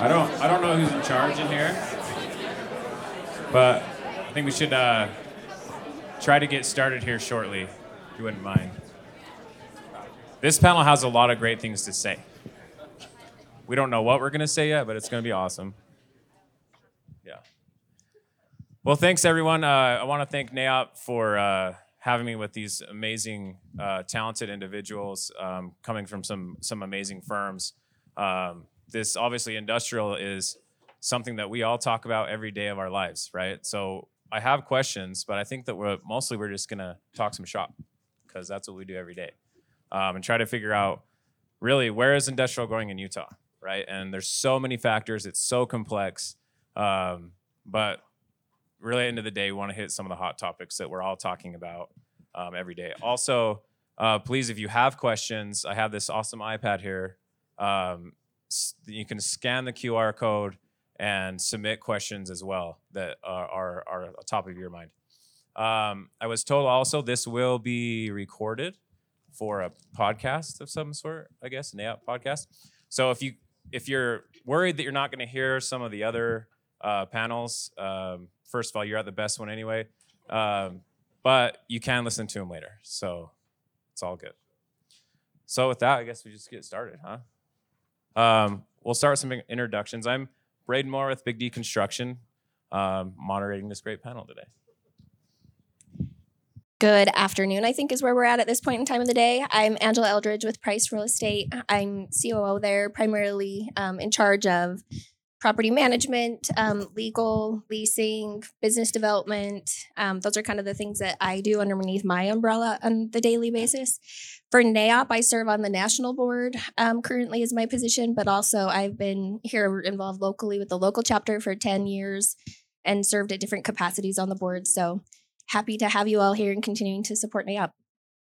I don't I don't know who's in charge in here, but I think we should uh, try to get started here shortly, if you wouldn't mind. This panel has a lot of great things to say. We don't know what we're gonna say yet, but it's gonna be awesome. Yeah. Well, thanks everyone. Uh, I want to thank NAIOP for uh, having me with these amazing, uh, talented individuals um, coming from some some amazing firms. Um, this obviously industrial is something that we all talk about every day of our lives, right? So I have questions, but I think that we're mostly we're just gonna talk some shop because that's what we do every day, um, and try to figure out really where is industrial going in Utah, right? And there's so many factors; it's so complex, um, but really, end of the day, we want to hit some of the hot topics that we're all talking about um, every day. Also, uh, please, if you have questions, I have this awesome iPad here. You can scan the QR code and submit questions as well that are, are, are top of your mind. Um, I was told also this will be recorded for a podcast of some sort, I guess, an AOP podcast. So if you if you're worried that you're not going to hear some of the other uh, panels, um, first of all, you're at the best one anyway. Um, but you can listen to them later, so it's all good. So with that, I guess we just get started, huh? Um, we'll start with some introductions. I'm Braden Moore with Big D Construction, um, moderating this great panel today. Good afternoon, I think is where we're at at this point in time of the day. I'm Angela Eldredge with Price Real Estate. I'm COO there, primarily um, in charge of property management, um, legal, leasing, business development. Um, those are kind of the things that I do underneath my umbrella on the daily basis. For NAIOP, I serve on the national board um, currently is my position, but also I've been here involved locally with the local chapter for 10 years and served at different capacities on the board. So happy to have you all here and continuing to support NAIOP.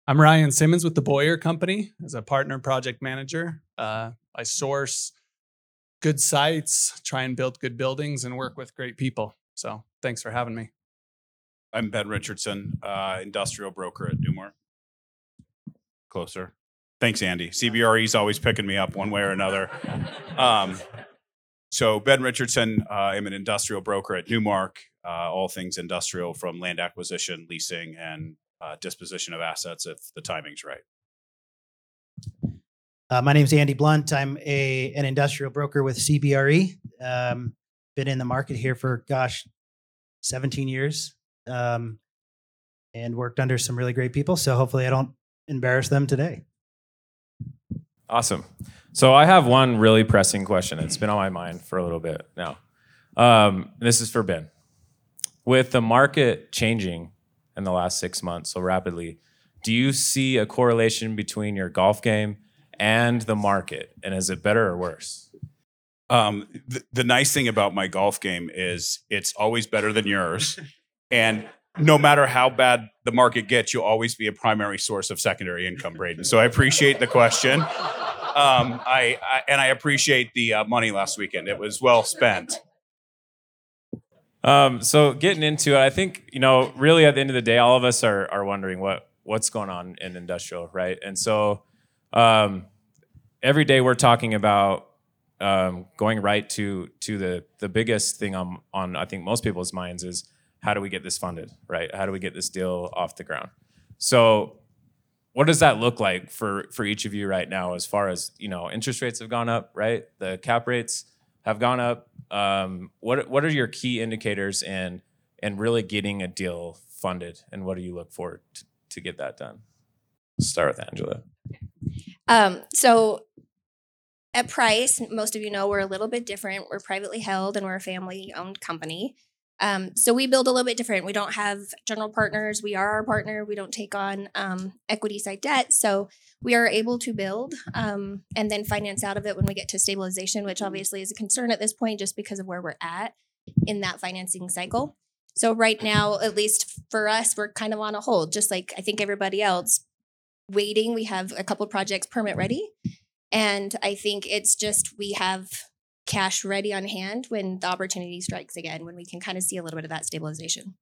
I'm Ryan Simmons with the Boyer Company as a partner project manager. Uh, I source good sites, try and build good buildings, and work with great people. So thanks for having me. I'm Ben Richardson, uh, industrial broker at Newmar. Closer. Thanks, Andy. CBRE is always picking me up one way or another. Um, so Ben Richardson, uh, I'm an industrial broker at Newmark. Uh, all things industrial, from land acquisition, leasing, and uh, disposition of assets if the timing's right. Uh, my name is Andy Blunt. I'm a an industrial broker with CBRE. Um, been in the market here for gosh, 17 years, um, and worked under some really great people. So hopefully, I don't embarrass them today. Awesome. So I have one really pressing question. It's been on my mind for a little bit now. Um, this is for Ben. With the market changing in the last six months so rapidly, do you see a correlation between your golf game and the market? And is it better or worse? Um, th- the nice thing about my golf game is it's always better than yours. And no matter how bad the market gets, you'll always be a primary source of secondary income, Braden. So I appreciate the question. Um, I, I and I appreciate the uh, money last weekend. It was well spent. Um, so getting into it, I think you know, really at the end of the day, all of us are are wondering what what's going on in industrial, right? And so um, every day we're talking about um, going right to to the the biggest thing on on I think most people's minds is how do we get this funded, right? How do we get this deal off the ground? So what does that look like for for each of you right now as far as you know interest rates have gone up right? The cap rates have gone up. Um, what what are your key indicators and and really getting a deal funded? And what do you look for to, to get that done? Start with angela Um, so at Price, most of you know we're a little bit different. We're privately held and we're a family owned company. Um, so we build a little bit different. We don't have general partners. We are our partner. We don't take on um, equity side debt. So we are able to build um, and then finance out of it when we get to stabilization, which obviously is a concern at this point just because of where we're at in that financing cycle. So right now, at least for us, we're kind of on a hold, just like I think everybody else waiting. We have a couple projects permit ready. And I think it's just we have cash ready on hand when the opportunity strikes again, when we can kind of see a little bit of that stabilization.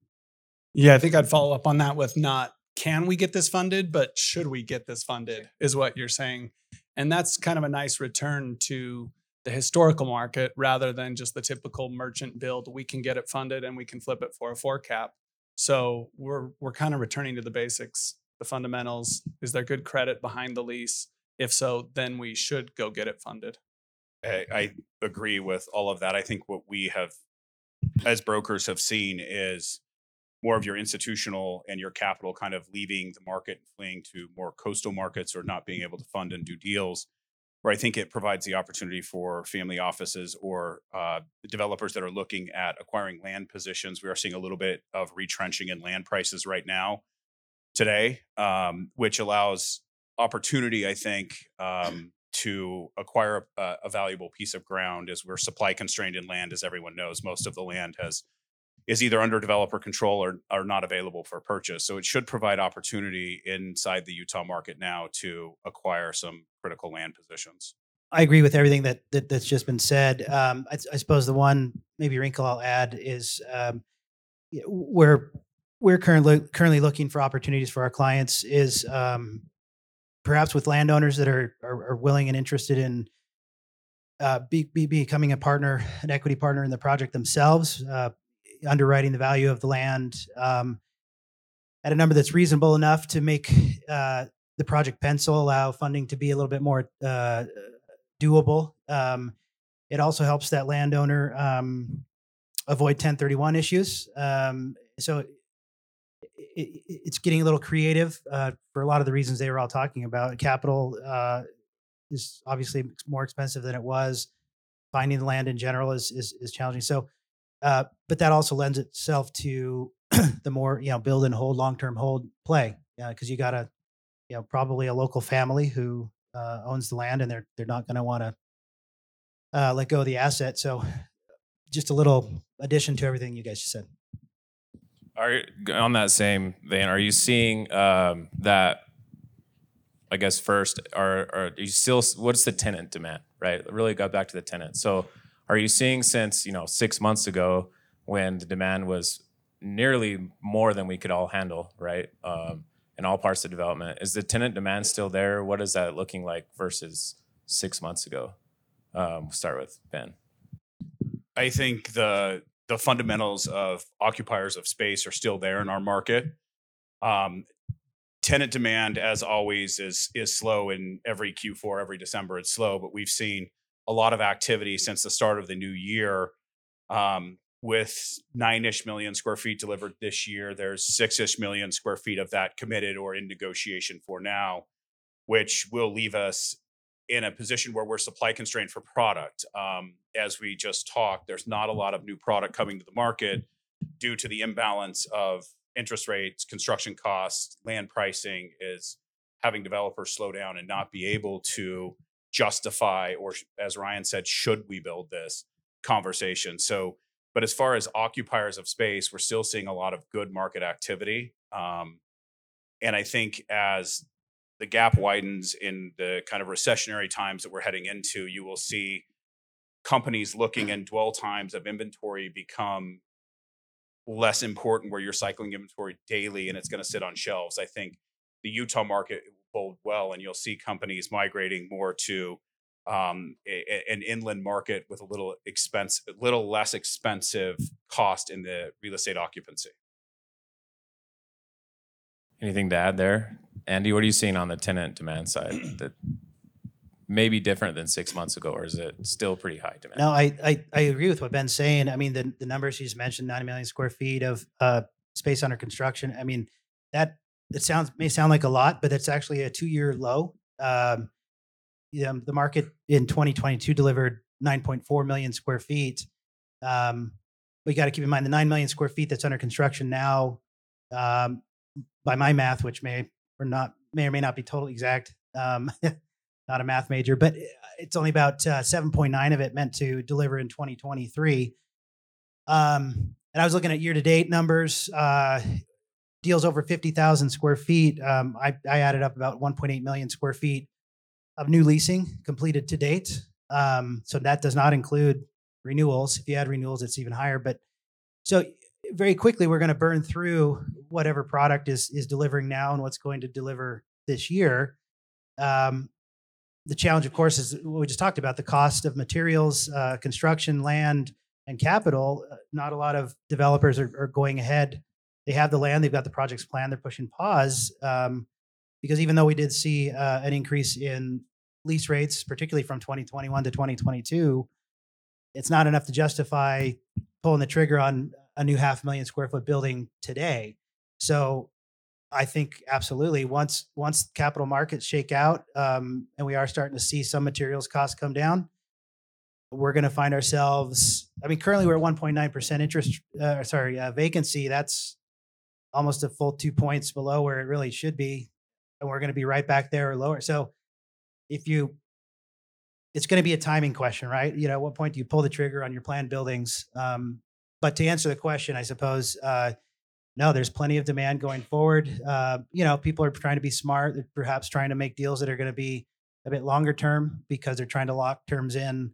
Yeah, I think I'd follow up on that with not can we get this funded, but should we get this funded is what you're saying. And that's kind of a nice return to the historical market rather than just the typical merchant build. We can get it funded and we can flip it for a four cap. So we're we're kind of returning to the basics, the fundamentals. Is there good credit behind the lease? If so, then we should go get it funded. I, I agree with all of that. I think what we have, as brokers, have seen is more of your institutional and your capital kind of leaving the market and fleeing to more coastal markets or not being able to fund and do deals. Where I think it provides the opportunity for family offices or uh, developers that are looking at acquiring land positions. We are seeing a little bit of retrenching in land prices right now, today, um, which allows opportunity, I think, um, to acquire a, a valuable piece of ground as we're supply constrained in land, as everyone knows. Most of the land has is either under developer control or are not available for purchase. So it should provide opportunity inside the Utah market now to acquire some critical land positions. I agree with everything that, that that's just been said. Um, I, I suppose the one maybe wrinkle I'll add is um, y- we're currently currently looking for opportunities for our clients is um, perhaps with landowners that are, are are willing and interested in uh, be, be becoming a partner, an equity partner in the project themselves, uh, underwriting the value of the land um, at a number that's reasonable enough to make uh, the project pencil, allow funding to be a little bit more uh, doable. Um, it also helps that landowner um, avoid 1031 issues. Um, so it, it, it's getting a little creative uh, for a lot of the reasons they were all talking about. Capital uh, is obviously more expensive than it was. Finding the land in general is is, is challenging. So, uh, but that also lends itself to the more you know build and hold long term hold play because you got a you know probably a local family who uh, owns the land and they're they're not going to want to uh, let go of the asset. So, just a little addition to everything you guys just said. Are on that same vein, are you seeing um, that? I guess first, are are you still? What's the tenant demand? Right, really got back to the tenant. So, are you seeing since you know six months ago when the demand was nearly more than we could all handle, right? Um, in all parts of development, is the tenant demand still there? What is that looking like versus six months ago? Um, start with Ben. I think the the fundamentals of occupiers of space are still there in our market. Um, tenant demand, as always, is is slow in every Q4, every December. It's slow, but we've seen a lot of activity since the start of the new year. Um, with nine ish million square feet delivered this year, there's six ish million square feet of that committed or in negotiation for now, which will leave us in a position where we're supply constrained for product. Um, as we just talked, there's not a lot of new product coming to the market due to the imbalance of interest rates, construction costs, land pricing is having developers slow down and not be able to justify, or as Ryan said, should we build this conversation? So, but as far as occupiers of space, we're still seeing a lot of good market activity. Um, and I think as the gap widens in the kind of recessionary times that we're heading into, you will see companies looking and dwell times of inventory become less important where you're cycling inventory daily and it's going to sit on shelves. I think the Utah market will bode well and you'll see companies migrating more to um, a- a- an inland market with a little expense, a little less expensive cost in the real estate occupancy. Anything to add there? Andy, what are you seeing on the tenant demand side that may be different than six months ago, or is it still pretty high demand? No, I, I, I agree with what Ben's saying. I mean, the, the numbers he's mentioned, 90 million square feet of uh, space under construction. I mean, that it sounds may sound like a lot, but it's actually a two year low. Um, yeah, the market in 2022 delivered 9.4 million square feet. Um, we got to keep in mind the 9 million square feet that's under construction now, um, by my math, which may or not may or may not be totally exact. Um, not a math major, but it's only about uh, 7.9 of it meant to deliver in 2023. Um, and I was looking at year to date numbers, uh, deals over 50,000 square feet. Um, I, I added up about 1.8 million square feet of new leasing completed to date. Um, so that does not include renewals. If you add renewals, it's even higher. But so very quickly, we're going to burn through whatever product is is delivering now and what's going to deliver this year. Um, the challenge, of course, is what we just talked about: the cost of materials, uh, construction, land, and capital. Uh, Not a lot of developers are, are going ahead. They have the land, they've got the projects planned, they're pushing pause um, because even though we did see uh, an increase in lease rates, particularly from 2021 to 2022, it's not enough to justify pulling the trigger on a new half million square foot building today. So I think absolutely once once capital markets shake out um, and we are starting to see some materials costs come down, we're going to find ourselves. I mean, currently we're at 1.9 percent interest. Uh, sorry, uh, vacancy. That's almost a full two points below where it really should be, and we're going to be right back there or lower. So if you it's going to be a timing question, right? You know, at what point do you pull the trigger on your planned buildings? Um, but to answer the question, I suppose, uh, no, there's plenty of demand going forward. Uh, you know, people are trying to be smart. They're perhaps trying to make deals that are going to be a bit longer term because they're trying to lock terms in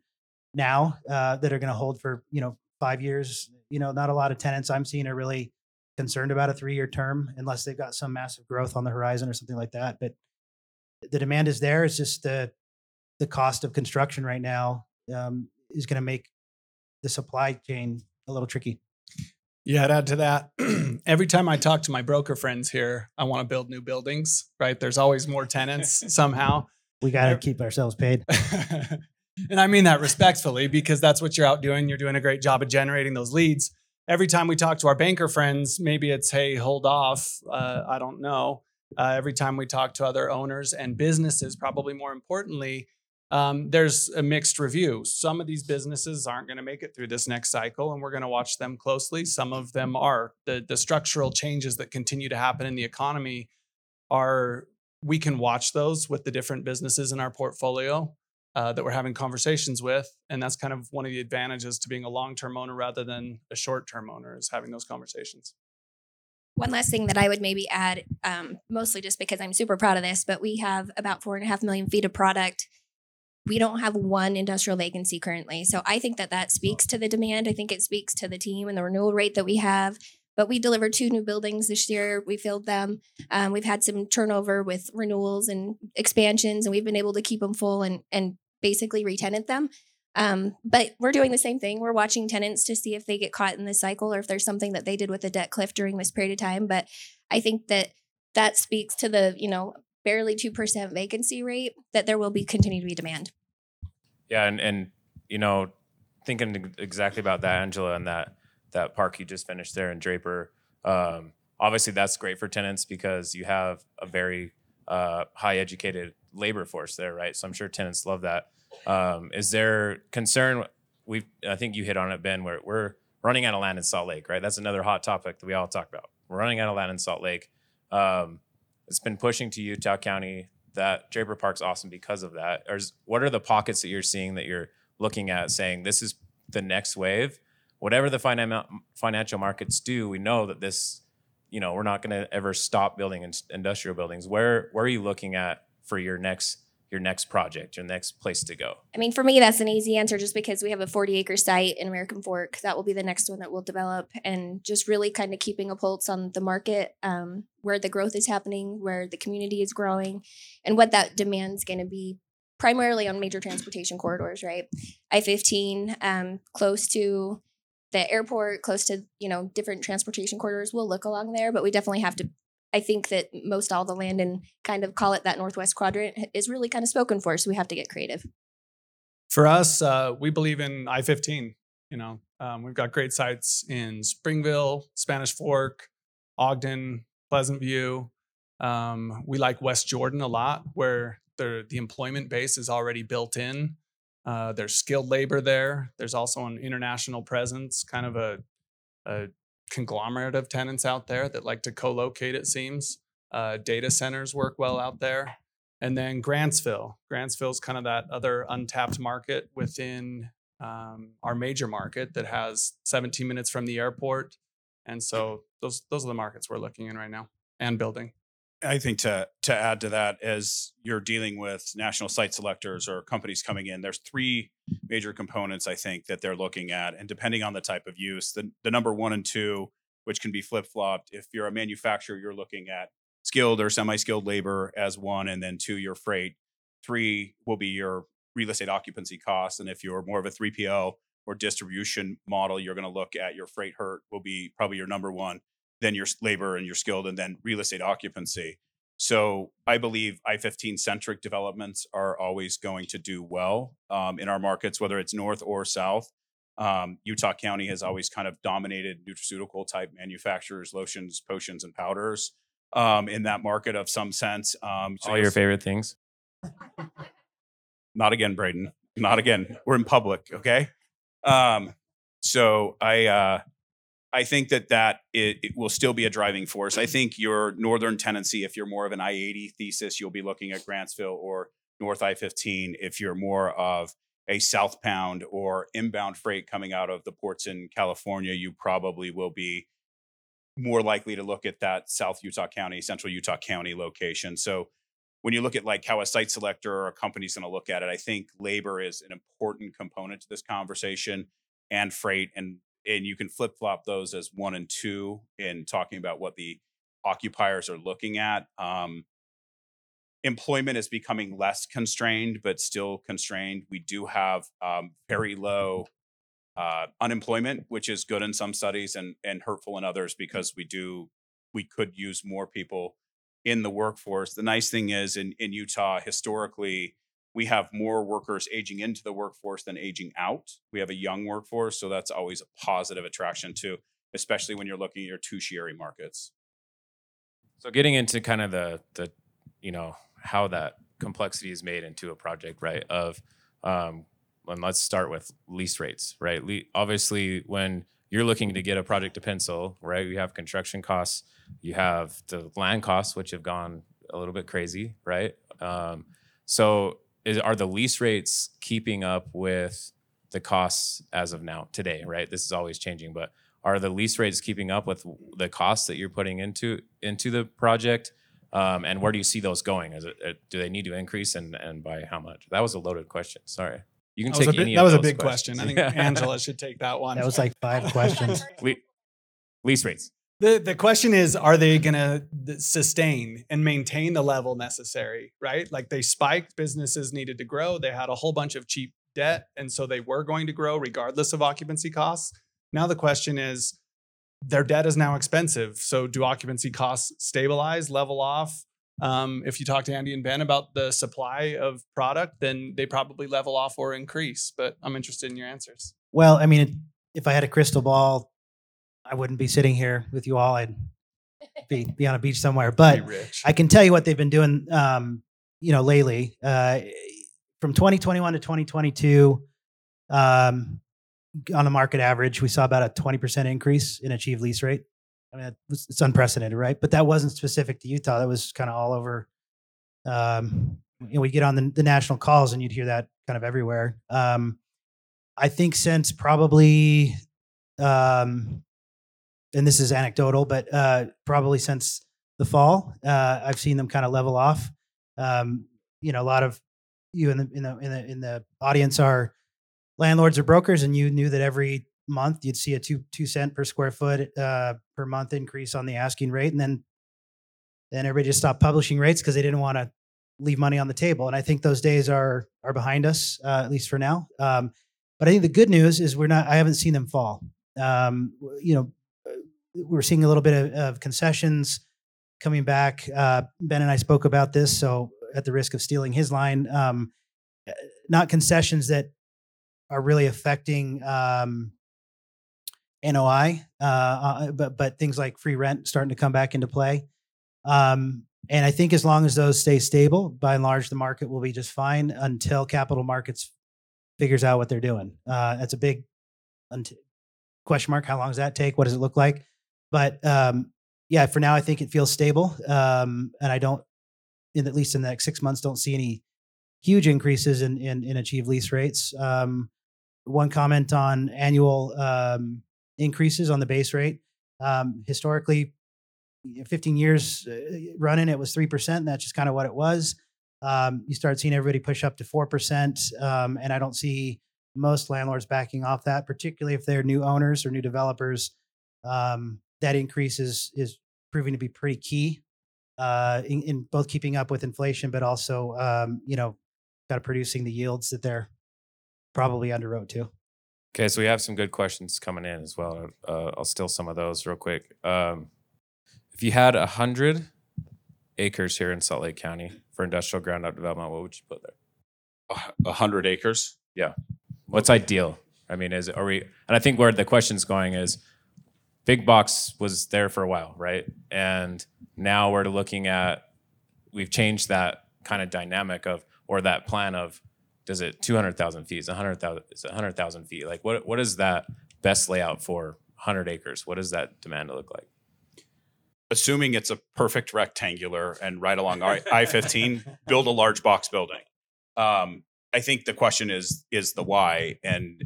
now uh, that are going to hold for you know five years. You know, not a lot of tenants I'm seeing are really concerned about a three year term unless they've got some massive growth on the horizon or something like that. But the demand is there. It's just the the cost of construction right now um, is going to make the supply chain a little tricky. Yeah, I'd add to that. Every time I talk to my broker friends here, I want to build new buildings, right? There's always more tenants somehow. We got to keep ourselves paid. and I mean that respectfully because that's what you're out doing. You're doing a great job of generating those leads. Every time we talk to our banker friends, maybe it's, hey, hold off. Uh, I don't know. Uh, every time we talk to other owners and businesses, probably more importantly, um, there's a mixed review. Some of these businesses aren't going to make it through this next cycle, and we're going to watch them closely. Some of them are. The, the structural changes that continue to happen in the economy are, we can watch those with the different businesses in our portfolio uh, that we're having conversations with. And that's kind of one of the advantages to being a long term owner rather than a short term owner is having those conversations. One last thing that I would maybe add, um, mostly just because I'm super proud of this, but we have about four and a half million feet of product. We don't have one industrial vacancy currently. So I think that that speaks to the demand. I think it speaks to the team and the renewal rate that we have. But we delivered two new buildings this year. We filled them. Um, we've had some turnover with renewals and expansions, and we've been able to keep them full and and basically retenant them. Um, but we're doing the same thing. We're watching tenants to see if they get caught in this cycle or if there's something that they did with the debt cliff during this period of time. But I think that that speaks to the, you know, barely 2% vacancy rate that there will be continue to be demand. Yeah, and and you know, thinking exactly about that, Angela, and that that park you just finished there in Draper. Um, obviously, that's great for tenants because you have a very uh, high educated labor force there, right? So I'm sure tenants love that. Um, is there concern? We I think you hit on it, Ben. Where we're running out of land in Salt Lake, right? That's another hot topic that we all talk about. We're running out of land in Salt Lake. Um, it's been pushing to Utah County. That Draper Park's awesome because of that. Or is, what are the pockets that you're seeing that you're looking at saying this is the next wave? Whatever the finan- financial markets do, we know that this, you know, we're not going to ever stop building in- industrial buildings. Where where are you looking at for your next your next project, your next place to go? I mean, for me, that's an easy answer just because we have a 40 acre site in American Fork. That will be the next one that we'll develop and just really kind of keeping a pulse on the market, um, where the growth is happening, where the community is growing, and what that demand's going to be primarily on major transportation corridors, right? I 15, um, close to the airport, close to, you know, different transportation corridors will look along there, but we definitely have to. I think that most all the land and kind of call it that northwest quadrant is really kind of spoken for. So we have to get creative. For us, uh, we believe in I 15. You know, um, we've got great sites in Springville, Spanish Fork, Ogden, Pleasant View. Um, we like West Jordan a lot, where the, the employment base is already built in. Uh, there's skilled labor there. There's also an international presence, kind of a, a conglomerate of tenants out there that like to co-locate. It seems uh, data centers work well out there, and then Grantsville. Grantsville is kind of that other untapped market within um, our major market that has 17 minutes from the airport, and so those those are the markets we're looking in right now and building. I think to to add to that, as you're dealing with national site selectors or companies coming in, there's three major components I think that they're looking at, and depending on the type of use, the the number one and two, which can be flip flopped. If you're a manufacturer, you're looking at skilled or semi skilled labor as one, and then two, your freight. Three will be your real estate occupancy costs. And if you're more of a 3PL or distribution model, you're going to look at your freight hurt will be probably your number one, then your labor and your skilled, and then real estate occupancy. So I believe I-15 centric developments are always going to do well um, in our markets, whether it's north or south. Um, Utah County has always kind of dominated nutraceutical type manufacturers, lotions, potions, and powders um, in that market of some sense. Um, so All your favorite things. not again, Braden. Not again. We're in public, okay? Um, so I uh, I think that that it, it will still be a driving force. I think your northern tendency, if you're more of an I eighty thesis, you'll be looking at Grantsville or North I fifteen. If you're more of a southbound or inbound freight coming out of the ports in California, you probably will be more likely to look at that South Utah County, Central Utah County location. So when you look at like how a site selector or a company's going to look at it, I think labor is an important component to this conversation and freight and and you can flip flop those as one and two in talking about what the occupiers are looking at. Um, employment is becoming less constrained, but still constrained. We do have um, very low uh, unemployment, which is good in some studies and and hurtful in others because we do we could use more people in the workforce. The nice thing is in, in Utah, historically, we have more workers aging into the workforce than aging out. We have a young workforce, so that's always a positive attraction too, especially when you're looking at your tertiary markets. So getting into kind of the the you know how that complexity is made into a project, right? Of um, and let's start with lease rates, right? Le- obviously, when you're looking to get a project to pencil, right? You have construction costs, you have the land costs, which have gone a little bit crazy, right? Um, so, is, are the lease rates keeping up with the costs as of now today? Right, this is always changing, but are the lease rates keeping up with the costs that you're putting into into the project? Um, and where do you see those going? Is it, uh, do they need to increase and and by how much? That was a loaded question. Sorry. You can That was take a, big, any that of was a big questions. question. I think Angela should take that one. That was like five questions. Le- lease rates. The the question is, are they going to sustain and maintain the level necessary? Right, like they spiked. Businesses needed to grow. They had a whole bunch of cheap debt, and so they were going to grow regardless of occupancy costs. Now the question is, their debt is now expensive. So do occupancy costs stabilize, level off? Um, if you talk to Andy and Ben about the supply of product, then they probably level off or increase. But I'm interested in your answers. Well, I mean, if I had a crystal ball, I wouldn't be sitting here with you all. I'd be, be on a beach somewhere. But I can tell you what they've been doing, um, you know, lately. Uh, from 2021 to 2022, um, on the market average, we saw about a 20% increase in achieved lease rate. I mean, it's, it's unprecedented, right? But that wasn't specific to Utah. That was kind of all over. Um, you know, we get on the, the national calls and you'd hear that kind of everywhere. Um, I think since probably, um, and this is anecdotal, but uh, probably since the fall, uh, I've seen them kind of level off. Um, you know, a lot of you in the in the in the in the audience are landlords or brokers, and you knew that every month you'd see a two two cent per square foot uh, per month increase on the asking rate, and then then everybody just stopped publishing rates because they didn't want to leave money on the table. And I think those days are are behind us, uh, at least for now. Um, but I think the good news is we're not. I haven't seen them fall. Um, you know, we're seeing a little bit of, of concessions coming back. Uh, ben and I spoke about this, so at the risk of stealing his line, um, uh, not concessions that are really affecting um, NOI, uh, uh, but but things like free rent starting to come back into play. Um, and I think as long as those stay stable, by and large, the market will be just fine until capital markets figures out what they're doing. Uh, that's a big question mark. How long does that take? What does it look like? But um, yeah, for now, I think it feels stable, um, and I don't, in at least in the next six months, don't see any huge increases in in, in achieved lease rates. Um, one comment on annual um, increases on the base rate. Um, historically, 15 years uh, running, it was 3%. And that's just kind of what it was. Um, you start seeing everybody push up to 4%. Um, and I don't see most landlords backing off that, particularly if they're new owners or new developers. Um, that increase is, is proving to be pretty key uh, in, in both keeping up with inflation, but also, um, you know, kind of producing the yields that they're probably underwrote to. Okay, so we have some good questions coming in as well. Uh, I'll steal some of those real quick. Um, if you had a hundred acres here in Salt Lake County for industrial ground up development, what would you put there? A hundred acres. Yeah. What's ideal? I mean, is are we? And I think where the question's going is, big box was there for a while, right? And now we're looking at, we've changed that kind of dynamic of or that plan of, does it two hundred thousand feet? Is it hundred thousand? Is hundred thousand feet? Like what? What is that best layout for hundred acres? What does that demand to look like? Assuming it's a perfect rectangular and right along I fifteen, build a large box building. Um, I think the question is is the why and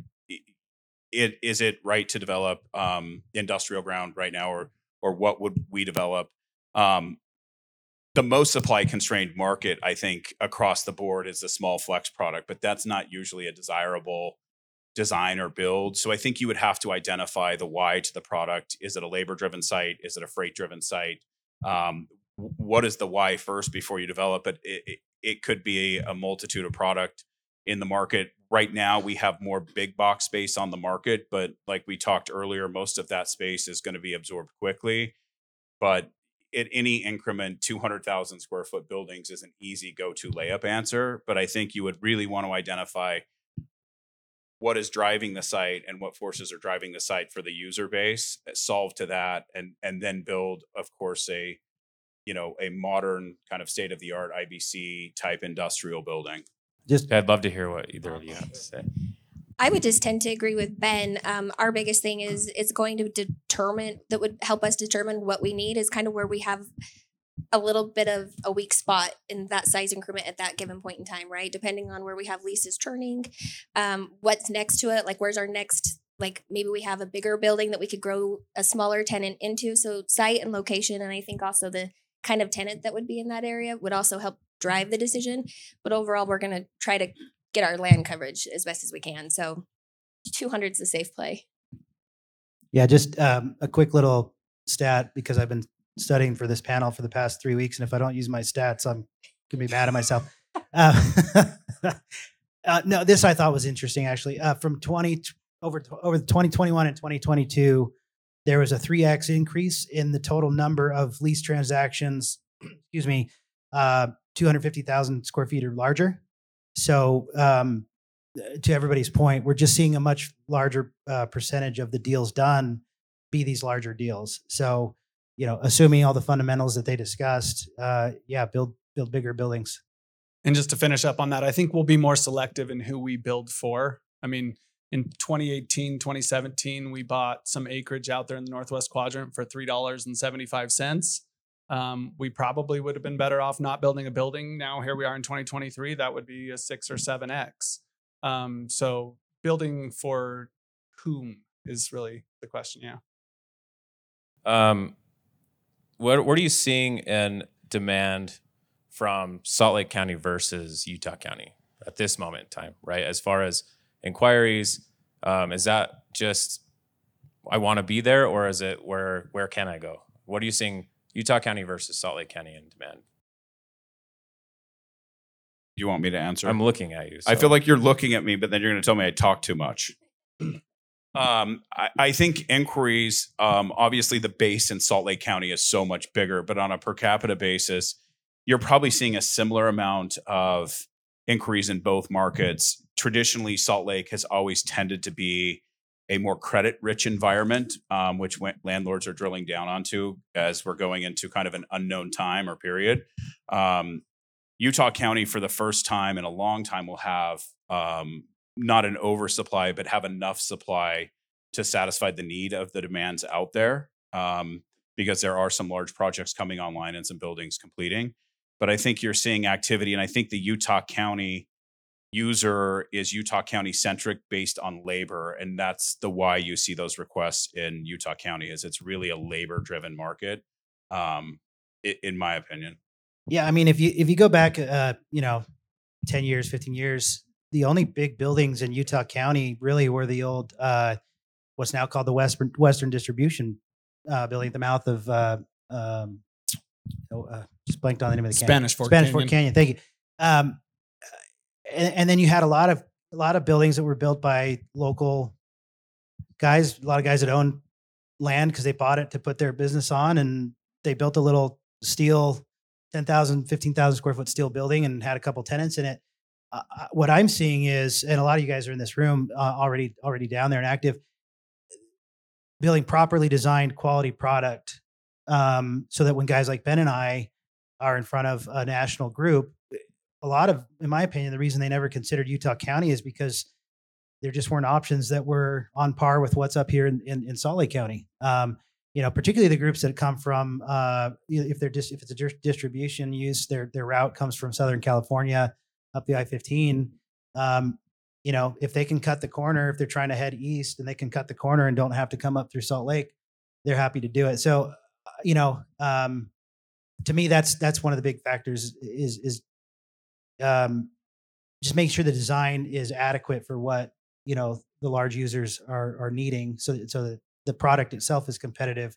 it is it right to develop um, industrial ground right now or or what would we develop? Um, the most supply constrained market, I think, across the board is the small flex product, but that's not usually a desirable design or build. So I think you would have to identify the why to the product. Is it a labor driven site? Is it a freight driven site? Um, what is the why first before you develop it? It, it, it could be a multitude of product in the market. Right now, we have more big box space on the market, but like we talked earlier, most of that space is going to be absorbed quickly. But at any increment, 200,000 square foot buildings is an easy go to layup answer. But I think you would really want to identify what is driving the site and what forces are driving the site for the user base, uh, solve to that, and and then build, of course, a you know a modern kind of state of the art IBC type industrial building. Just Okay, I'd love to hear what either of you have to say. I would just tend to agree with Ben. Um, our biggest thing is it's going to determine that would help us determine what we need is kind of where we have a little bit of a weak spot in that size increment at that given point in time, right? Depending on where we have leases turning, um, what's next to it, like where's our next like maybe we have a bigger building that we could grow a smaller tenant into. So site and location, and I think also the kind of tenant that would be in that area would also help drive the decision. But overall, we're gonna try to get our land coverage as best as we can. So 200 is a safe play. Yeah, just um, a quick little stat because I've been studying for this panel for the past three weeks, and if I don't use my stats, I'm gonna be mad at myself. Uh, uh, no, this I thought was interesting actually. Uh, from 20 over over 2021 and 2022, there was a 3x increase in the total number of lease transactions. excuse me, uh, 250,000 square feet or larger. So um, to everybody's point, we're just seeing a much larger uh, percentage of the deals done be these larger deals. So, you know, assuming all the fundamentals that they discussed, uh, yeah, build build bigger buildings. And just to finish up on that, I think we'll be more selective in who we build for. I mean, in 2018, 2017, we bought some acreage out there in the Northwest Quadrant for $3.75. Um, we probably would have been better off not building a building. Now, here we are in 2023, that would be a six or seven X. Um, so, building for whom is really the question. Yeah. Um, what what are you seeing in demand from Salt Lake County versus Utah County at this moment in time? Right, as far as inquiries, um, is that just I want to be there, or is it where where can I go? What are you seeing Utah County versus Salt Lake County in demand? You want me to answer? I'm looking at you. I feel like you're looking at me, but then you're going to tell me I talk too much. Um, I, I think inquiries, um, obviously the base in Salt Lake County is so much bigger, but on a per capita basis, you're probably seeing a similar amount of inquiries in both markets. Traditionally, Salt Lake has always tended to be a more credit rich environment, um, which landlords are drilling down onto as we're going into kind of an unknown time or period. Um, Utah County, for the first time in a long time, will have um, not an oversupply, but have enough supply to satisfy the need of the demands out there. Um, because there are some large projects coming online and some buildings completing. But I think you're seeing activity, and I think the Utah County user is Utah County centric based on labor, and that's the why you see those requests in Utah County. Is it's really a labor driven market, um, in my opinion. Yeah, I mean, if you if you go back, uh, you know, ten years, fifteen years, the only big buildings in Utah County really were the old, uh, what's now called the Western Western Distribution uh, building at the mouth of, uh, um, oh, uh, just blanked on the name of the canyon. Spanish Spanish Canyon. Fork Canyon. Thank you. Um, and, and then you had a lot of a lot of buildings that were built by local guys, a lot of guys that own land because they bought it to put their business on, and they built a little steel 10,000, 15,000 square foot steel building and had a couple tenants in it. Uh, uh, what I'm seeing is, and a lot of you guys are in this room uh, already already down there and active, building properly designed quality product, um, so that when guys like Ben and I are in front of a national group, a lot of, in my opinion, the reason they never considered Utah County is because there just weren't options that were on par with what's up here in, in, in Salt Lake County. Um, you know, particularly the groups that come from, uh, if they're just, if it's a dis- distribution use, their, their route comes from Southern California up the I-15. Um, you know, if they can cut the corner, if they're trying to head east and they can cut the corner and don't have to come up through Salt Lake, they're happy to do it. So, uh, you know, um, to me, that's, that's one of the big factors is, is, um, just make sure the design is adequate for what you know the large users are are needing so so that the product itself is competitive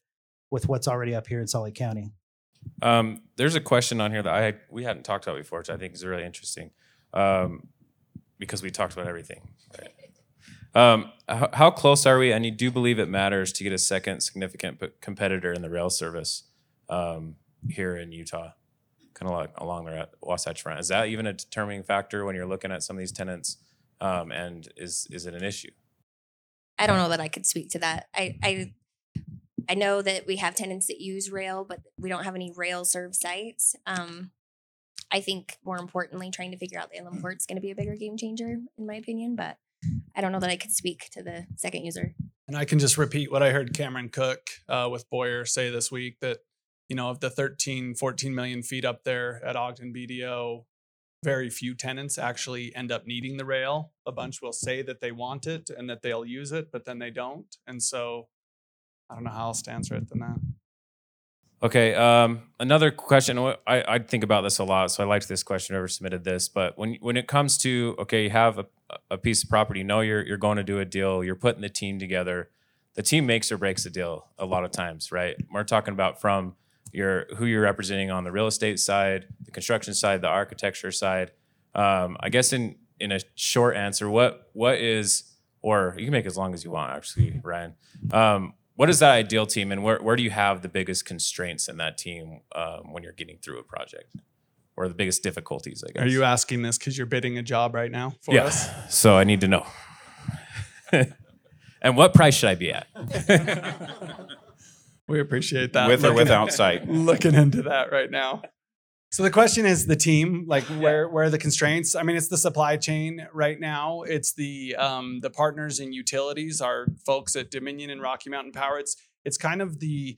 with what's already up here in Salt Lake County. Um, there's a question on here that I we hadn't talked about before, which I think is really interesting, um, because we talked about everything. Right? Um, how, how close are we? And you do believe it matters to get a second significant competitor in the rail service um, here in Utah, kind of like along the Wasatch Front. Is that even a determining factor when you're looking at some of these tenants? Um, and is is it an issue? I don't know that I could speak to that. I, I, I know that we have tenants that use rail, but we don't have any rail served sites. Um, I think more importantly, trying to figure out the inland port is going to be a bigger game changer, in my opinion. But I don't know that I could speak to the second user. And I can just repeat what I heard Cameron Cook uh, with Boyer say this week that, you know, of the 13, 14 million feet up there at Ogden BDO, very few tenants actually end up needing the rail. A bunch will say that they want it and that they'll use it, but then they don't. And so I don't know how else to answer it than that. Okay. Um, another question. I, I think about this a lot, so I liked this question. Whoever submitted this, but when when it comes to okay, you have a, a piece of property, you know you're you're going to do a deal, you're putting the team together. The team makes or breaks a deal a lot of times, right? We're talking about from your who you're representing on the real estate side, the construction side, the architecture side. Um, I guess in in a short answer, what what is or you can make as long as you want, actually, Ryan. Um, what is that ideal team, and where, where do you have the biggest constraints in that team um, when you're getting through a project, or the biggest difficulties? I guess. Are you asking this because you're bidding a job right now for yeah. us? So I need to know. and what price should I be at? We appreciate that. With or Looking- without sight. looking into that right now. So the question is the team, like where where are the constraints? I mean, it's the supply chain right now. It's the um, the partners and utilities, our folks at Dominion and Rocky Mountain Power. It's it's kind of the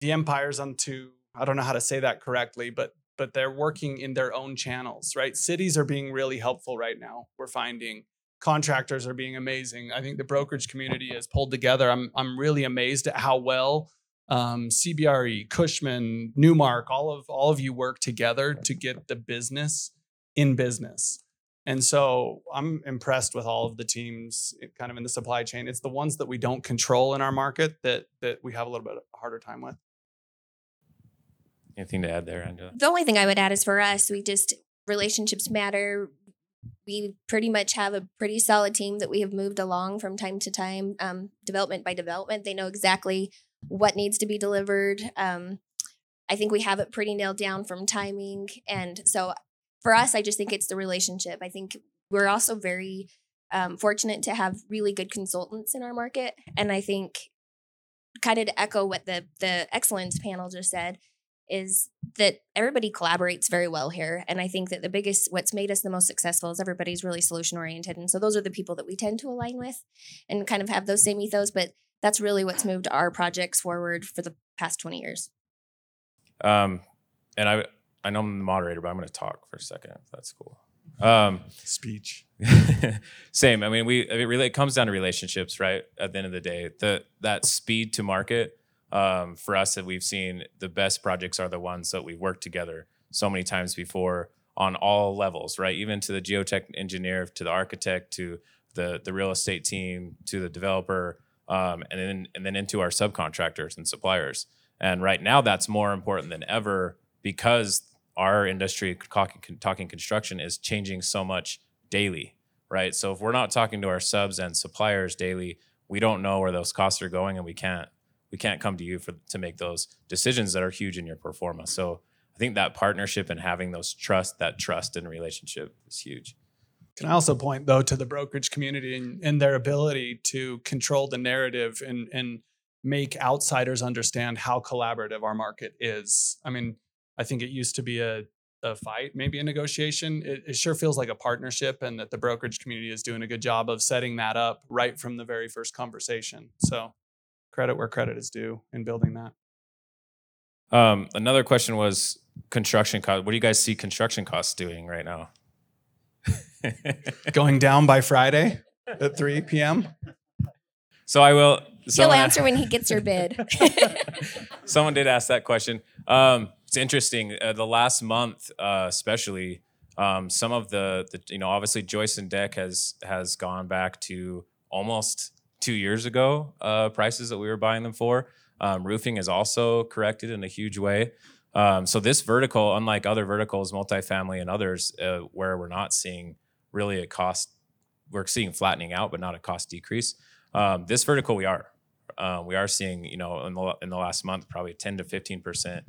the empires unto I don't know how to say that correctly, but but they're working in their own channels, right? Cities are being really helpful right now. We're finding contractors are being amazing. I think the brokerage community has pulled together. I'm I'm really amazed at how well um, CBRE, Cushman, Newmark, all of all of you work together to get the business in business. And so I'm impressed with all of the teams kind of in the supply chain. It's the ones that we don't control in our market that that we have a little bit harder time with. Anything to add there, Angela? The only thing I would add is for us, we just relationships matter. We pretty much have a pretty solid team that we have moved along from time to time, um, development by development. They know exactly what needs to be delivered. Um, I think we have it pretty nailed down from timing. And so for us, I just think it's the relationship. I think we're also very um, fortunate to have really good consultants in our market. And I think kind of to echo what the the excellence panel just said, is that everybody collaborates very well here. And I think that the biggest, what's made us the most successful is everybody's really solution oriented. And so those are the people that we tend to align with and kind of have those same ethos. But that's really what's moved our projects forward for the past 20 years. Um, and I I know I'm the moderator, but I'm going to talk for a second. If that's cool. Um, Speech. same. I mean, we it really it comes down to relationships, right? At the end of the day, the that speed to market um, for us that we've seen the best projects are the ones that we've worked together so many times before on all levels, right? Even to the geotech engineer, to the architect, to the the real estate team, to the developer, um, and then and then into our subcontractors and suppliers. And right now, that's more important than ever because our industry, talking, talking construction, is changing so much daily, right? So if we're not talking to our subs and suppliers daily, we don't know where those costs are going, and we can't we can't come to you for to make those decisions that are huge in your performance. So I think that partnership and having those trust, that trust and relationship is huge. Can I also point though to the brokerage community and, and their ability to control the narrative and and make outsiders understand how collaborative our market is. I mean, I think it used to be a a fight, maybe a negotiation. It, it sure feels like a partnership, and that the brokerage community is doing a good job of setting that up right from the very first conversation. So, credit where credit is due in building that. Um, another question was construction cost. What do you guys see construction costs doing right now? Going down by Friday at 3 p.m. so I will. He'll someone- answer when he gets your bid. Someone did ask that question. Um, it's interesting. Uh, the last month, uh, especially, um, some of the, the, you know, obviously joist and Deck has has gone back to almost two years ago uh, prices that we were buying them for. Um, roofing is also corrected in a huge way. Um, so this vertical, unlike other verticals, multifamily and others, uh, where we're not seeing really a cost, we're seeing flattening out, but not a cost decrease. Um, this vertical, we are uh, we are seeing, you know, in the in the last month, probably 10 to 15 percent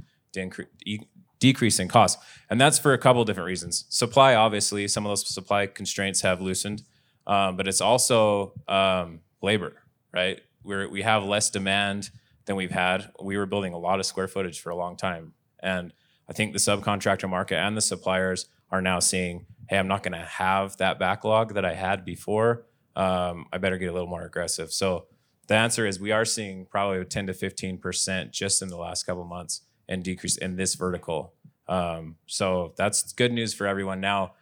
decrease in cost, and that's for a couple of different reasons. Supply, obviously, some of those supply constraints have loosened, um, but it's also um, labor, right? We're we have less demand than we've had. We were building a lot of square footage for a long time, and I think the subcontractor market and the suppliers are now seeing, hey, I'm not going to have that backlog that I had before. Um, I better get a little more aggressive. So the answer is we are seeing probably 10 to 15 percent just in the last couple months and decrease in this vertical. Um, so that's good news for everyone. Now,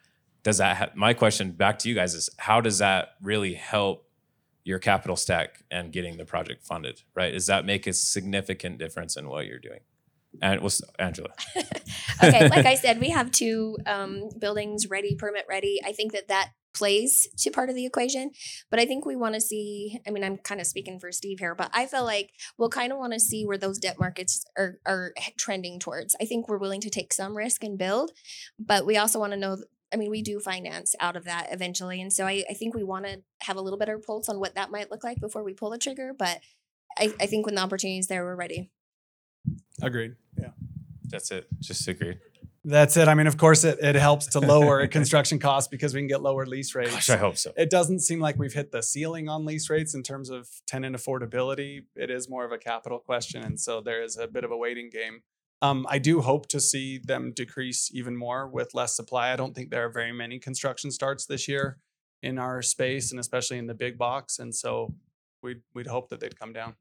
does that? Ha- my question back to you guys is how does that really help your capital stack and getting the project funded? Right? Does that make a significant difference in what you're doing? And what's Angela? okay, like I said, we have two um, buildings ready, permit ready. I think that that plays to part of the equation, but I think we want to see. I mean, I'm kind of speaking for Steve here, but I feel like we'll kind of want to see where those debt markets are are trending towards. I think we're willing to take some risk and build, but we also want to know. I mean, we do finance out of that eventually, and so I, I think we want to have a little bit of pulse on what that might look like before we pull the trigger. But I, I think when the opportunity is there, we're ready. Agreed. Yeah. That's it. Just agreed. That's it. I mean, of course, it, it helps to lower construction costs because we can get lower lease rates. Gosh, I hope so. it doesn't seem like we've hit the ceiling on lease rates in terms of tenant affordability. It is more of a capital question. And so there is a bit of a waiting game. Um, I do hope to see them decrease even more with less supply. I don't think there are very many construction starts this year in our space and especially in the big box. And so we'd, we'd hope that they'd come down.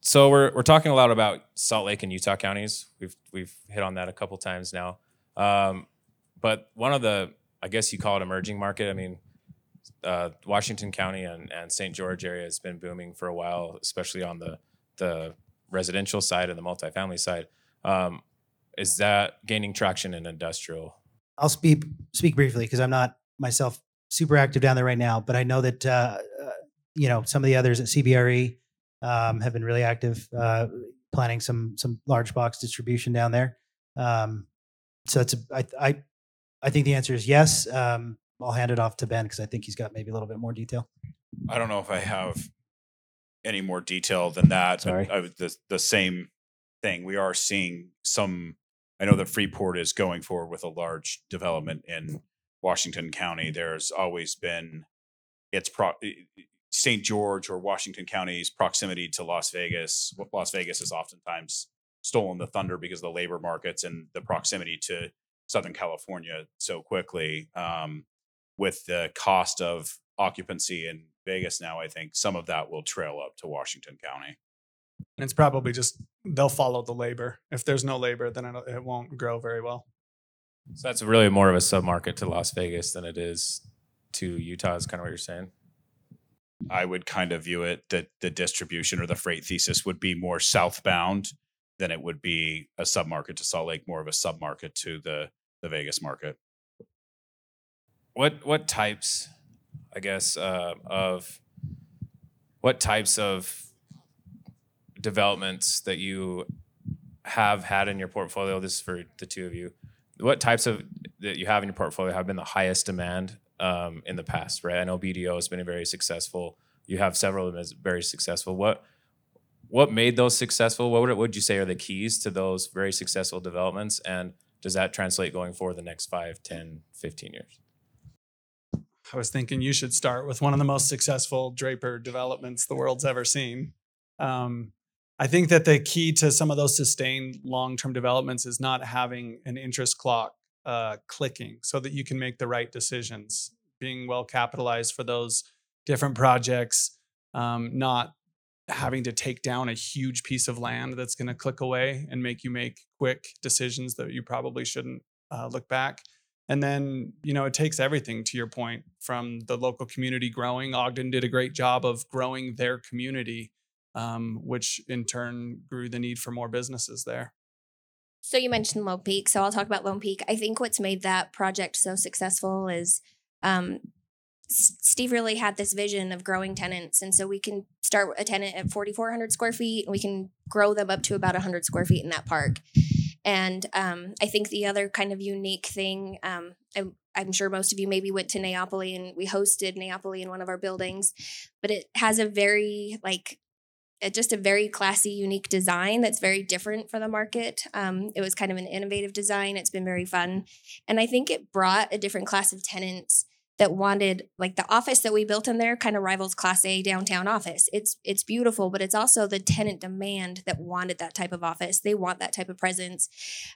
So we're we're talking a lot about Salt Lake and Utah counties. We've we've hit on that a couple times now. Um, but one of the I guess you call it emerging market. I mean, uh, Washington County and, and St. George area has been booming for a while, especially on the the residential side and the multifamily side. Um, is that gaining traction in industrial? I'll speak speak briefly because I'm not myself super active down there right now, but I know that uh, uh, you know some of the others at CBRE um, have been really active, uh, planning some some large box distribution down there. Um, so it's a, I, I I think the answer is yes. Um, I'll hand it off to Ben because I think he's got maybe a little bit more detail. I don't know if I have any more detail than that. Sorry. I, was the the same thing. We are seeing some. I know that Freeport is going forward with a large development in Washington County. There's always been it's pro. St. George or Washington County's proximity to Las Vegas. What Las Vegas has oftentimes stolen the thunder because of the labor markets and the proximity to Southern California so quickly. Um, with the cost of occupancy in Vegas now, I think some of that will trail up to Washington County. And it's probably just they'll follow the labor. If there's no labor, then it, it won't grow very well. So that's really more of a submarket to Las Vegas than it is to Utah. Is kind of what you're saying. I would kind of view it that the distribution or the freight thesis would be more southbound than it would be a submarket to Salt Lake, more of a submarket to the the Vegas market. what what types i guess uh, of what types of developments that you have had in your portfolio this is for the two of you what types of that you have in your portfolio have been the highest demand um, in the past, right? I know BDO has been very successful. You have several of them as very successful. What what made those successful? What would, would you say are the keys to those very successful developments? And does that translate going forward the next 5, 10, 15 years? I was thinking you should start with one of the most successful Draper developments the world's ever seen. Um, I think that the key to some of those sustained long term developments is not having an interest clock uh, clicking so that you can make the right decisions, being well capitalized for those different projects, um, not having to take down a huge piece of land that's going to click away and make you make quick decisions that you probably shouldn't uh, look back. And then, you know, it takes everything to your point from the local community growing. Ogden did a great job of growing their community, um, which in turn grew the need for more businesses there. So you mentioned Lone Peak, so I'll talk about Lone Peak. I think what's made that project so successful is um, S- Steve really had this vision of growing tenants, and so we can start a tenant at 4,400 square feet, and we can grow them up to about 100 square feet in that park. And um, I think the other kind of unique thing, um, I'm, I'm sure most of you maybe went to Neapoly, and we hosted Neapoly in one of our buildings, but it has a very like just a very classy, unique design that's very different for the market. Um, it was kind of an innovative design. It's been very fun. And I think it brought a different class of tenants that wanted like the office that we built in there kind of rivals class A downtown office. It's it's beautiful, but it's also the tenant demand that wanted that type of office. They want that type of presence.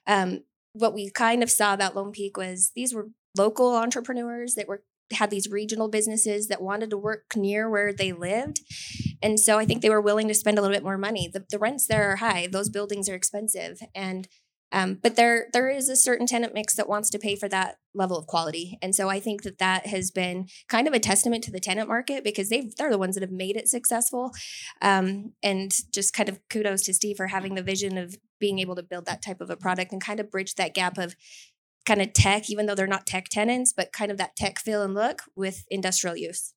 Um, what we kind of saw about Lone Peak was these were local entrepreneurs that were had these regional businesses that wanted to work near where they lived. And so I think they were willing to spend a little bit more money. The, the rents there are high, those buildings are expensive. And um, but there there is a certain tenant mix that wants to pay for that level of quality. And so I think that that has been kind of a testament to the tenant market because they they're the ones that have made it successful. Um, and just kind of kudos to Steve for having the vision of being able to build that type of a product and kind of bridge that gap of kind of tech, even though they're not tech tenants, but kind of that tech feel and look with industrial use.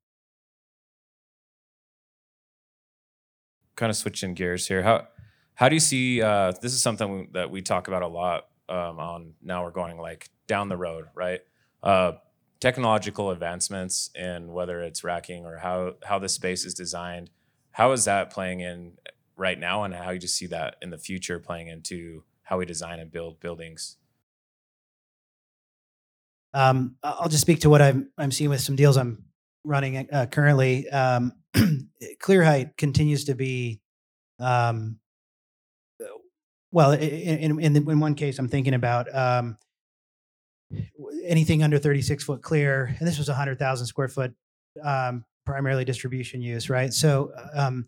kind of switching gears here. How how do you see? Uh, this is something that we talk about a lot. Um, on now we're going like down the road, right? Uh, technological advancements in whether it's racking or how how the space is designed. How is that playing in right now, and how you just see that in the future playing into how we design and build buildings? Um, I'll just speak to what I'm I'm seeing with some deals I'm running uh, currently. Um, Clear Height continues to be, um, well, in in, in one case I'm thinking about um, anything under 36 foot clear, and this was 100,000 square foot, um, primarily distribution use, right? So um,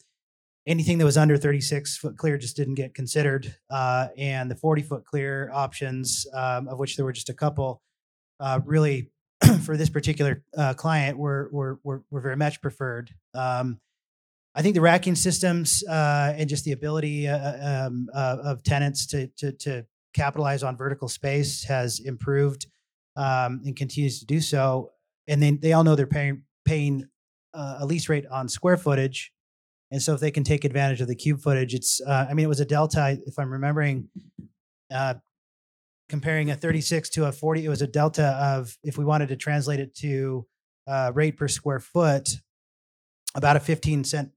anything that was under 36 foot clear just didn't get considered, uh, and the 40 foot clear options, um, of which there were just a couple uh, really for this particular uh, client were, were were were very much preferred. Um, I think the racking systems uh, and just the ability uh, um, uh, of tenants to, to to capitalize on vertical space has improved um, and continues to do so. And then they all know they're paying paying a lease rate on square footage, and so if they can take advantage of the cube footage, it's I mean it was a delta if I'm remembering uh, comparing a 36 to a 40 it was a delta of if we wanted to translate it to uh, rate per square foot about a 15 cent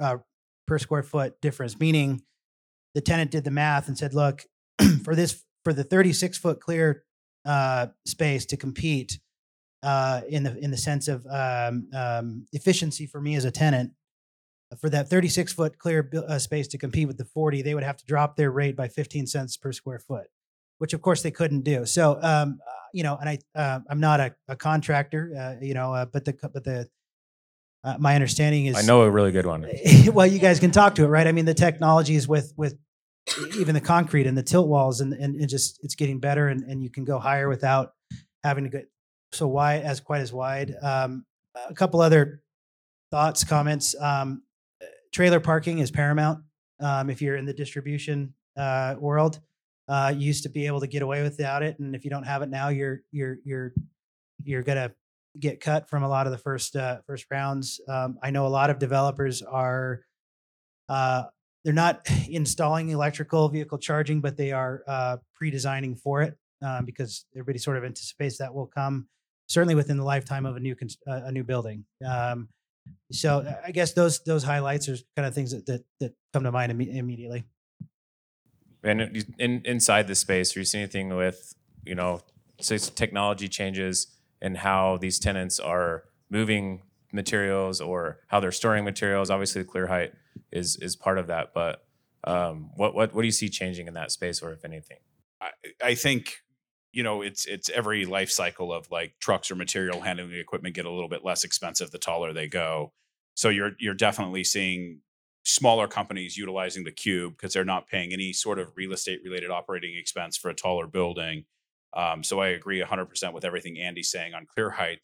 uh, per square foot difference meaning the tenant did the math and said look for this for the 36 foot clear uh, space to compete uh, in the in the sense of um, um, efficiency for me as a tenant for that 36 foot clear uh, space to compete with the 40 they would have to drop their rate by 15 cents per square foot which of course they couldn't do. So, um, you know, and I, uh, I'm not a, a contractor, uh, you know, uh, but the, but the, uh, my understanding is, I know a really good one. well, you guys can talk to it, right? I mean, the technologies with, with even the concrete and the tilt walls and, and, and just, it's getting better and, and you can go higher without having to get so wide as quite as wide. Um, a couple other thoughts, comments, um, trailer parking is paramount. Um, if you're in the distribution, uh, world, uh, used to be able to get away without it, and if you don't have it now, you're you're you're you're gonna get cut from a lot of the first uh, first rounds. Um, I know a lot of developers are uh, they're not installing electrical vehicle charging, but they are uh, pre-designing for it um, because everybody sort of anticipates that will come. certainly within the lifetime of a new cons- uh, a new building. Um, so I guess those those highlights are kind of things that that, that come to mind imme- immediately. And in, inside the space, are you seeing anything with, you know, technology changes and how these tenants are moving materials or how they're storing materials? Obviously, the clear height is is part of that, but um, what what what do you see changing in that space, or if anything? I, I think you know it's it's every life cycle of like trucks or material handling equipment get a little bit less expensive the taller they go. So you're you're definitely seeing smaller companies utilizing the cube because they're not paying any sort of real estate related operating expense for a taller building. Um, so I agree 100% with everything Andy's saying on clear height.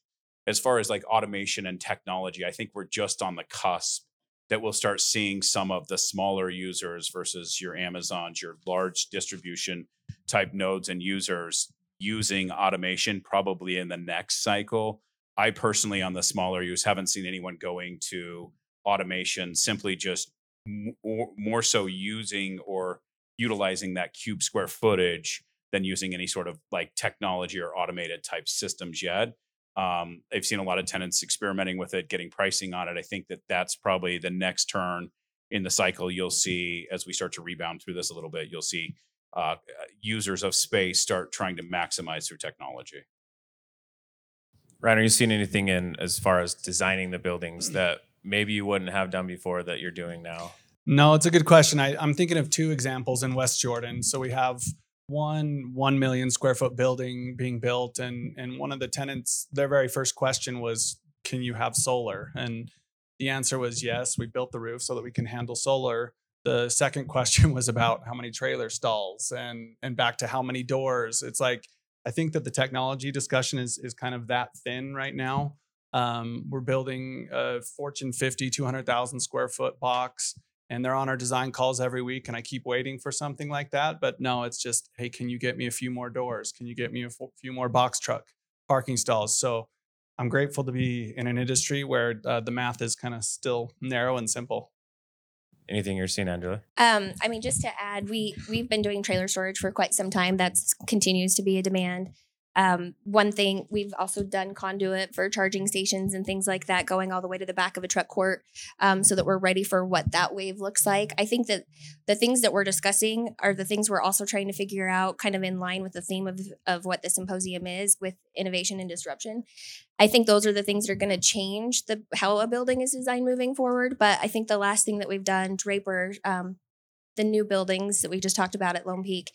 As far as like automation and technology, I think we're just on the cusp that we'll start seeing some of the smaller users versus your Amazons, your large distribution type nodes and users using automation probably in the next cycle. I personally, on the smaller use, haven't seen anyone going to automation, simply just m- more, more so using or utilizing that cube square footage than using any sort of like technology or automated type systems yet. Um, I've seen a lot of tenants experimenting with it, getting pricing on it. I think that that's probably the next turn in the cycle you'll see as we start to rebound through this a little bit. You'll see uh, users of space start trying to maximize through technology. Ryan, are you seeing anything in as far as designing the buildings that maybe you wouldn't have done before that you're doing now? No, it's a good question. I, I'm thinking of two examples in West Jordan. So we have one one million square foot building being built, and and one of the tenants, their very first question was, "Can you have solar?" And the answer was yes. We built the roof so that we can handle solar. The second question was about how many trailer stalls, and and back to how many doors. It's like I think that the technology discussion is is kind of that thin right now. Um, we're building a Fortune 50, 200,000 square foot box and they're on our design calls every week and i keep waiting for something like that but no it's just hey can you get me a few more doors can you get me a f- few more box truck parking stalls so i'm grateful to be in an industry where uh, the math is kind of still narrow and simple Anything you're seeing, Angela? Um, I mean, just to add, we we've been doing trailer storage for quite some time. That's continues to be a demand. Um, one thing we've also done conduit for charging stations and things like that, going all the way to the back of a truck court, um, so that we're ready for what that wave looks like. I think that the things that we're discussing are the things we're also trying to figure out, kind of in line with the theme of of what the symposium is with innovation and disruption. I think those are the things that are going to change the how a building is designed moving forward. But I think the last thing that we've done, Draper, um, the new buildings that we just talked about at Lone Peak,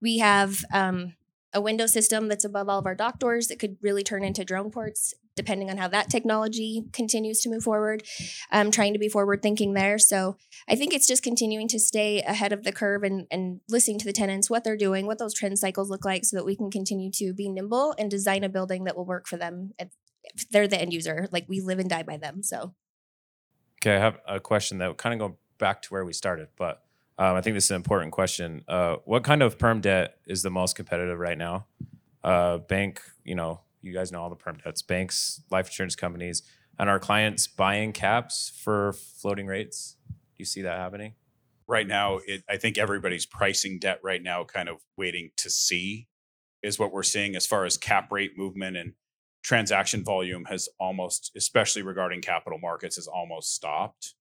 we have um, a window system that's above all of our dock doors that could really turn into drone ports, depending on how that technology continues to move forward. Trying to be forward thinking there. So I think it's just continuing to stay ahead of the curve and, and listening to the tenants, what they're doing, what those trend cycles look like, so that we can continue to be nimble and design a building that will work for them. If they're the end user, like we live and die by them. So Okay, I have a question that kind of go back to where we started, but um, I think this is an important question. Uh, what kind of perm debt is the most competitive right now? Uh, bank, you know, you guys know all the perm debts, banks, life insurance companies, and our clients buying caps for floating rates. Do you see that happening? Right now, it, I think everybody's pricing debt right now, kind of waiting to see, is what we're seeing as far as cap rate movement and transaction volume has almost, especially regarding capital markets, has almost stopped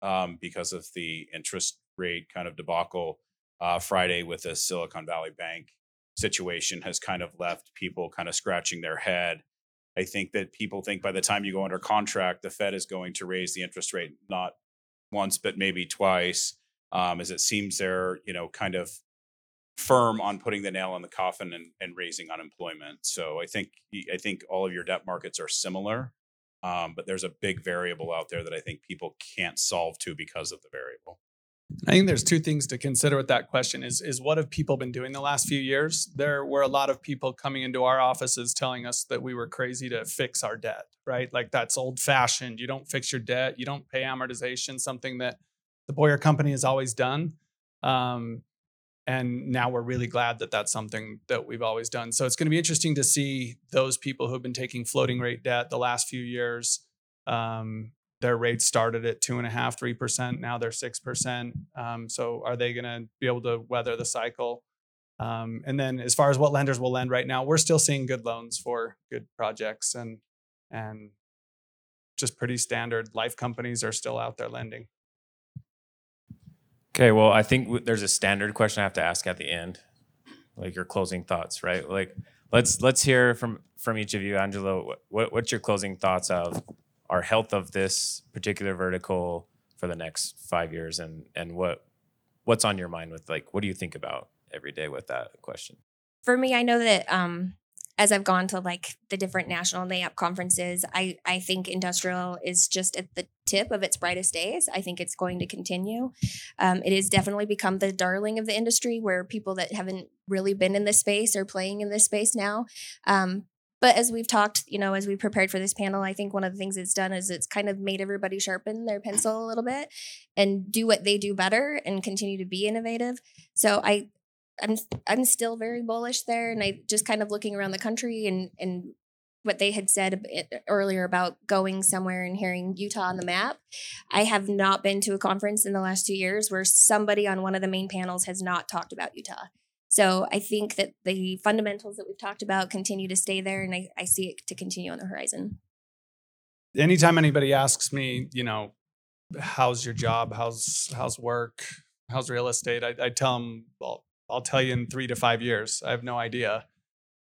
um, because of the interest rate kind of debacle. Uh, Friday with the Silicon Valley Bank situation has kind of left people kind of scratching their head. I think that people think by the time you go under contract, the Fed is going to raise the interest rate not once but maybe twice. Um, as it seems they're you know kind of firm on putting the nail in the coffin and, and raising unemployment. So I think I think all of your debt markets are similar, um, but there's a big variable out there that I think people can't solve to because of the variable. I think there's two things to consider with that question is is what have people been doing the last few years? There were a lot of people coming into our offices telling us that we were crazy to fix our debt, right? Like that's old fashioned. You don't fix your debt, you don't pay amortization, something that the Boyer company has always done. Um, and now we're really glad that that's something that we've always done. So it's going to be interesting to see those people who've been taking floating rate debt the last few years. Um, their rates started at two and a half, three percent. Now they're six percent. Um, so are they going to be able to weather the cycle? Um, and then as far as what lenders will lend right now, we're still seeing good loans for good projects and and just pretty standard life companies are still out there lending. Okay, well, I think w- there's a standard question I have to ask at the end, like your closing thoughts, right? Like, let's let's hear from from each of you, Angela. What, what what's your closing thoughts of our health of this particular vertical for the next five years, and and what what's on your mind with like what do you think about every day with that question? for me, I know that um, as I've gone to like the different national NAIOP conferences, I I think industrial is just at the tip of its brightest days. I think it's going to continue. Um, it has definitely become the darling of the industry, where people that haven't really been in this space are playing in this space now. Um, but as we've talked, you know, as we prepared for this panel, I think one of the things it's done is it's kind of made everybody sharpen their pencil a little bit and do what they do better and continue to be innovative. So I I'm I'm still very bullish there, and I just kind of looking around the country and and what they had said earlier about going somewhere and hearing Utah on the map. I have not been to a conference in the last two years where somebody on one of the main panels has not talked about Utah. So I think that the fundamentals that we've talked about continue to stay there, and I, I see it to continue on the horizon. anytime anybody asks me, you know, how's your job? How's how's work? How's real estate? I, I tell them, well, I'll tell you in three to five years. I have no idea.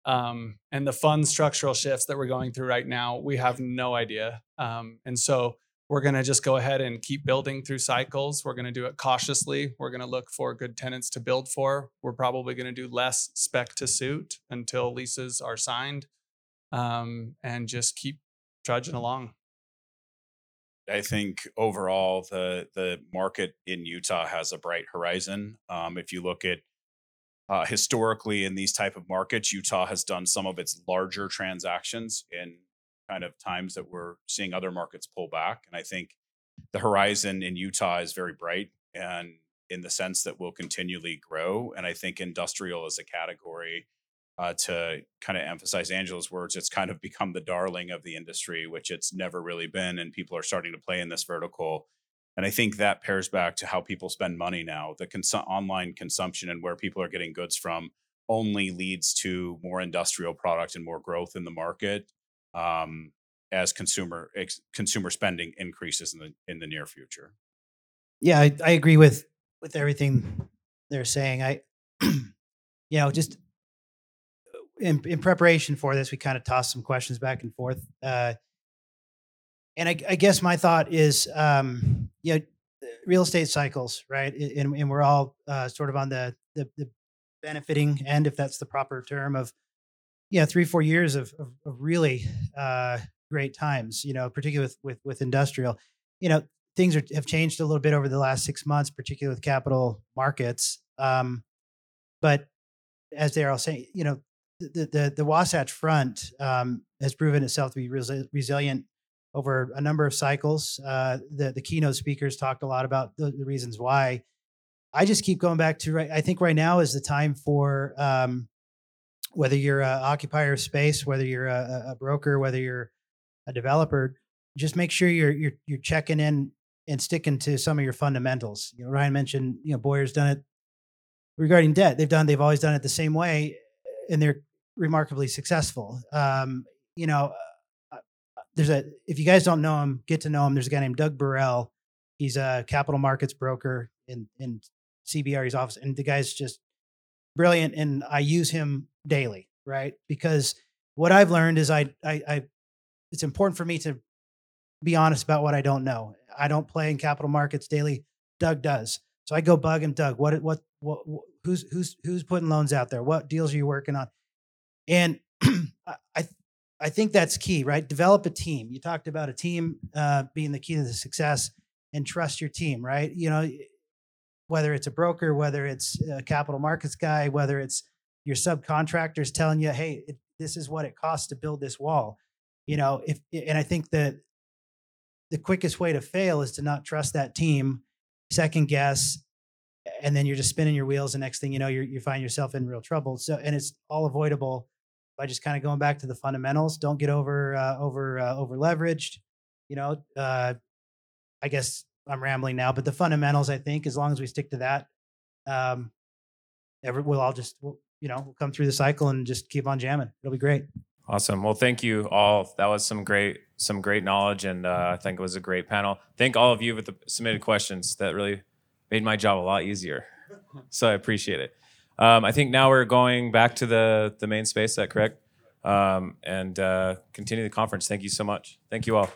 Um, and the fun structural shifts that we're going through right now, we have no idea. Um, and so we're going to just go ahead and keep building through cycles. We're going to do it cautiously. We're going to look for good tenants to build for. We're probably going to do less spec to suit until leases are signed um, and just keep trudging along. I think overall the the market in Utah has a bright horizon. Um, if you look at uh, historically in these type of markets, Utah has done some of its larger transactions in kind of times that we're seeing other markets pull back. And I think the horizon in Utah is very bright and in the sense that we'll continually grow. And I think industrial as a category, uh, to kind of emphasize Angela's words, it's kind of become the darling of the industry, which it's never really been. And people are starting to play in this vertical. And I think that pairs back to how people spend money now. The cons- online consumption and where people are getting goods from only leads to more industrial product and more growth in the market um, as consumer ex- consumer spending increases in the in the near future. Yeah, I, I agree with with everything they're saying. I, you know, just in in preparation for this, we kind of tossed some questions back and forth. Uh, and I, I guess my thought is, um, you know, real estate cycles, right? And, and we're all uh, sort of on the, the the benefiting end, if that's the proper term, of yeah, three four years of of, of really uh, great times. You know, particularly with with with industrial. You know, things are, have changed a little bit over the last six months, particularly with capital markets. Um, but as they're all saying, you know, the the the Wasatch Front um, has proven itself to be resi- resilient over a number of cycles. Uh, the the keynote speakers talked a lot about the, the reasons why. I just keep going back to right. I think right now is the time for um, whether you're an occupier of space, whether you're a, a broker, whether you're a developer, just make sure you're you're you're checking in and sticking to some of your fundamentals. You know, Ryan mentioned, you know, Boyer's done it regarding debt. They've done they've always done it the same way, and they're remarkably successful. Um, you know, uh, uh, there's a if you guys don't know him, get to know him. There's a guy named Doug Burrell. He's a capital markets broker in in CBRE's office, and the guy's just brilliant. And I use him daily, right? Because what I've learned is I I, I it's important for me to be honest about what I don't know. I don't play in capital markets daily. Doug does. So I go bug him, Doug. What what what, who's who's who's putting loans out there? What deals are you working on? And I I I think that's key, right? Develop a team. You talked about a team uh, being the key to the success, and trust your team, right? You know, whether it's a broker, whether it's a capital markets guy, whether it's your subcontractors telling you, hey, it, this is what it costs to build this wall. You know, if and I think that the quickest way to fail is to not trust that team, second guess, and then you're just spinning your wheels. The next thing you know, you're, you find yourself in real trouble. So, and it's all avoidable by just kind of going back to the fundamentals. Don't get over uh, over uh, over leveraged. You know, uh, I guess I'm rambling now, but the fundamentals, I think, as long as we stick to that, um, every, we'll all just, we'll, you know, we'll come through the cycle and just keep on jamming. It'll be great. Awesome. Well, thank you all. That was some great, some great knowledge, and uh, I think it was a great panel. Thank all of you with the submitted questions. That really made my job a lot easier. So I appreciate it. Um, I think now we're going back to the the main space. Is that correct? Um, and uh, continue the conference. Thank you so much. Thank you all.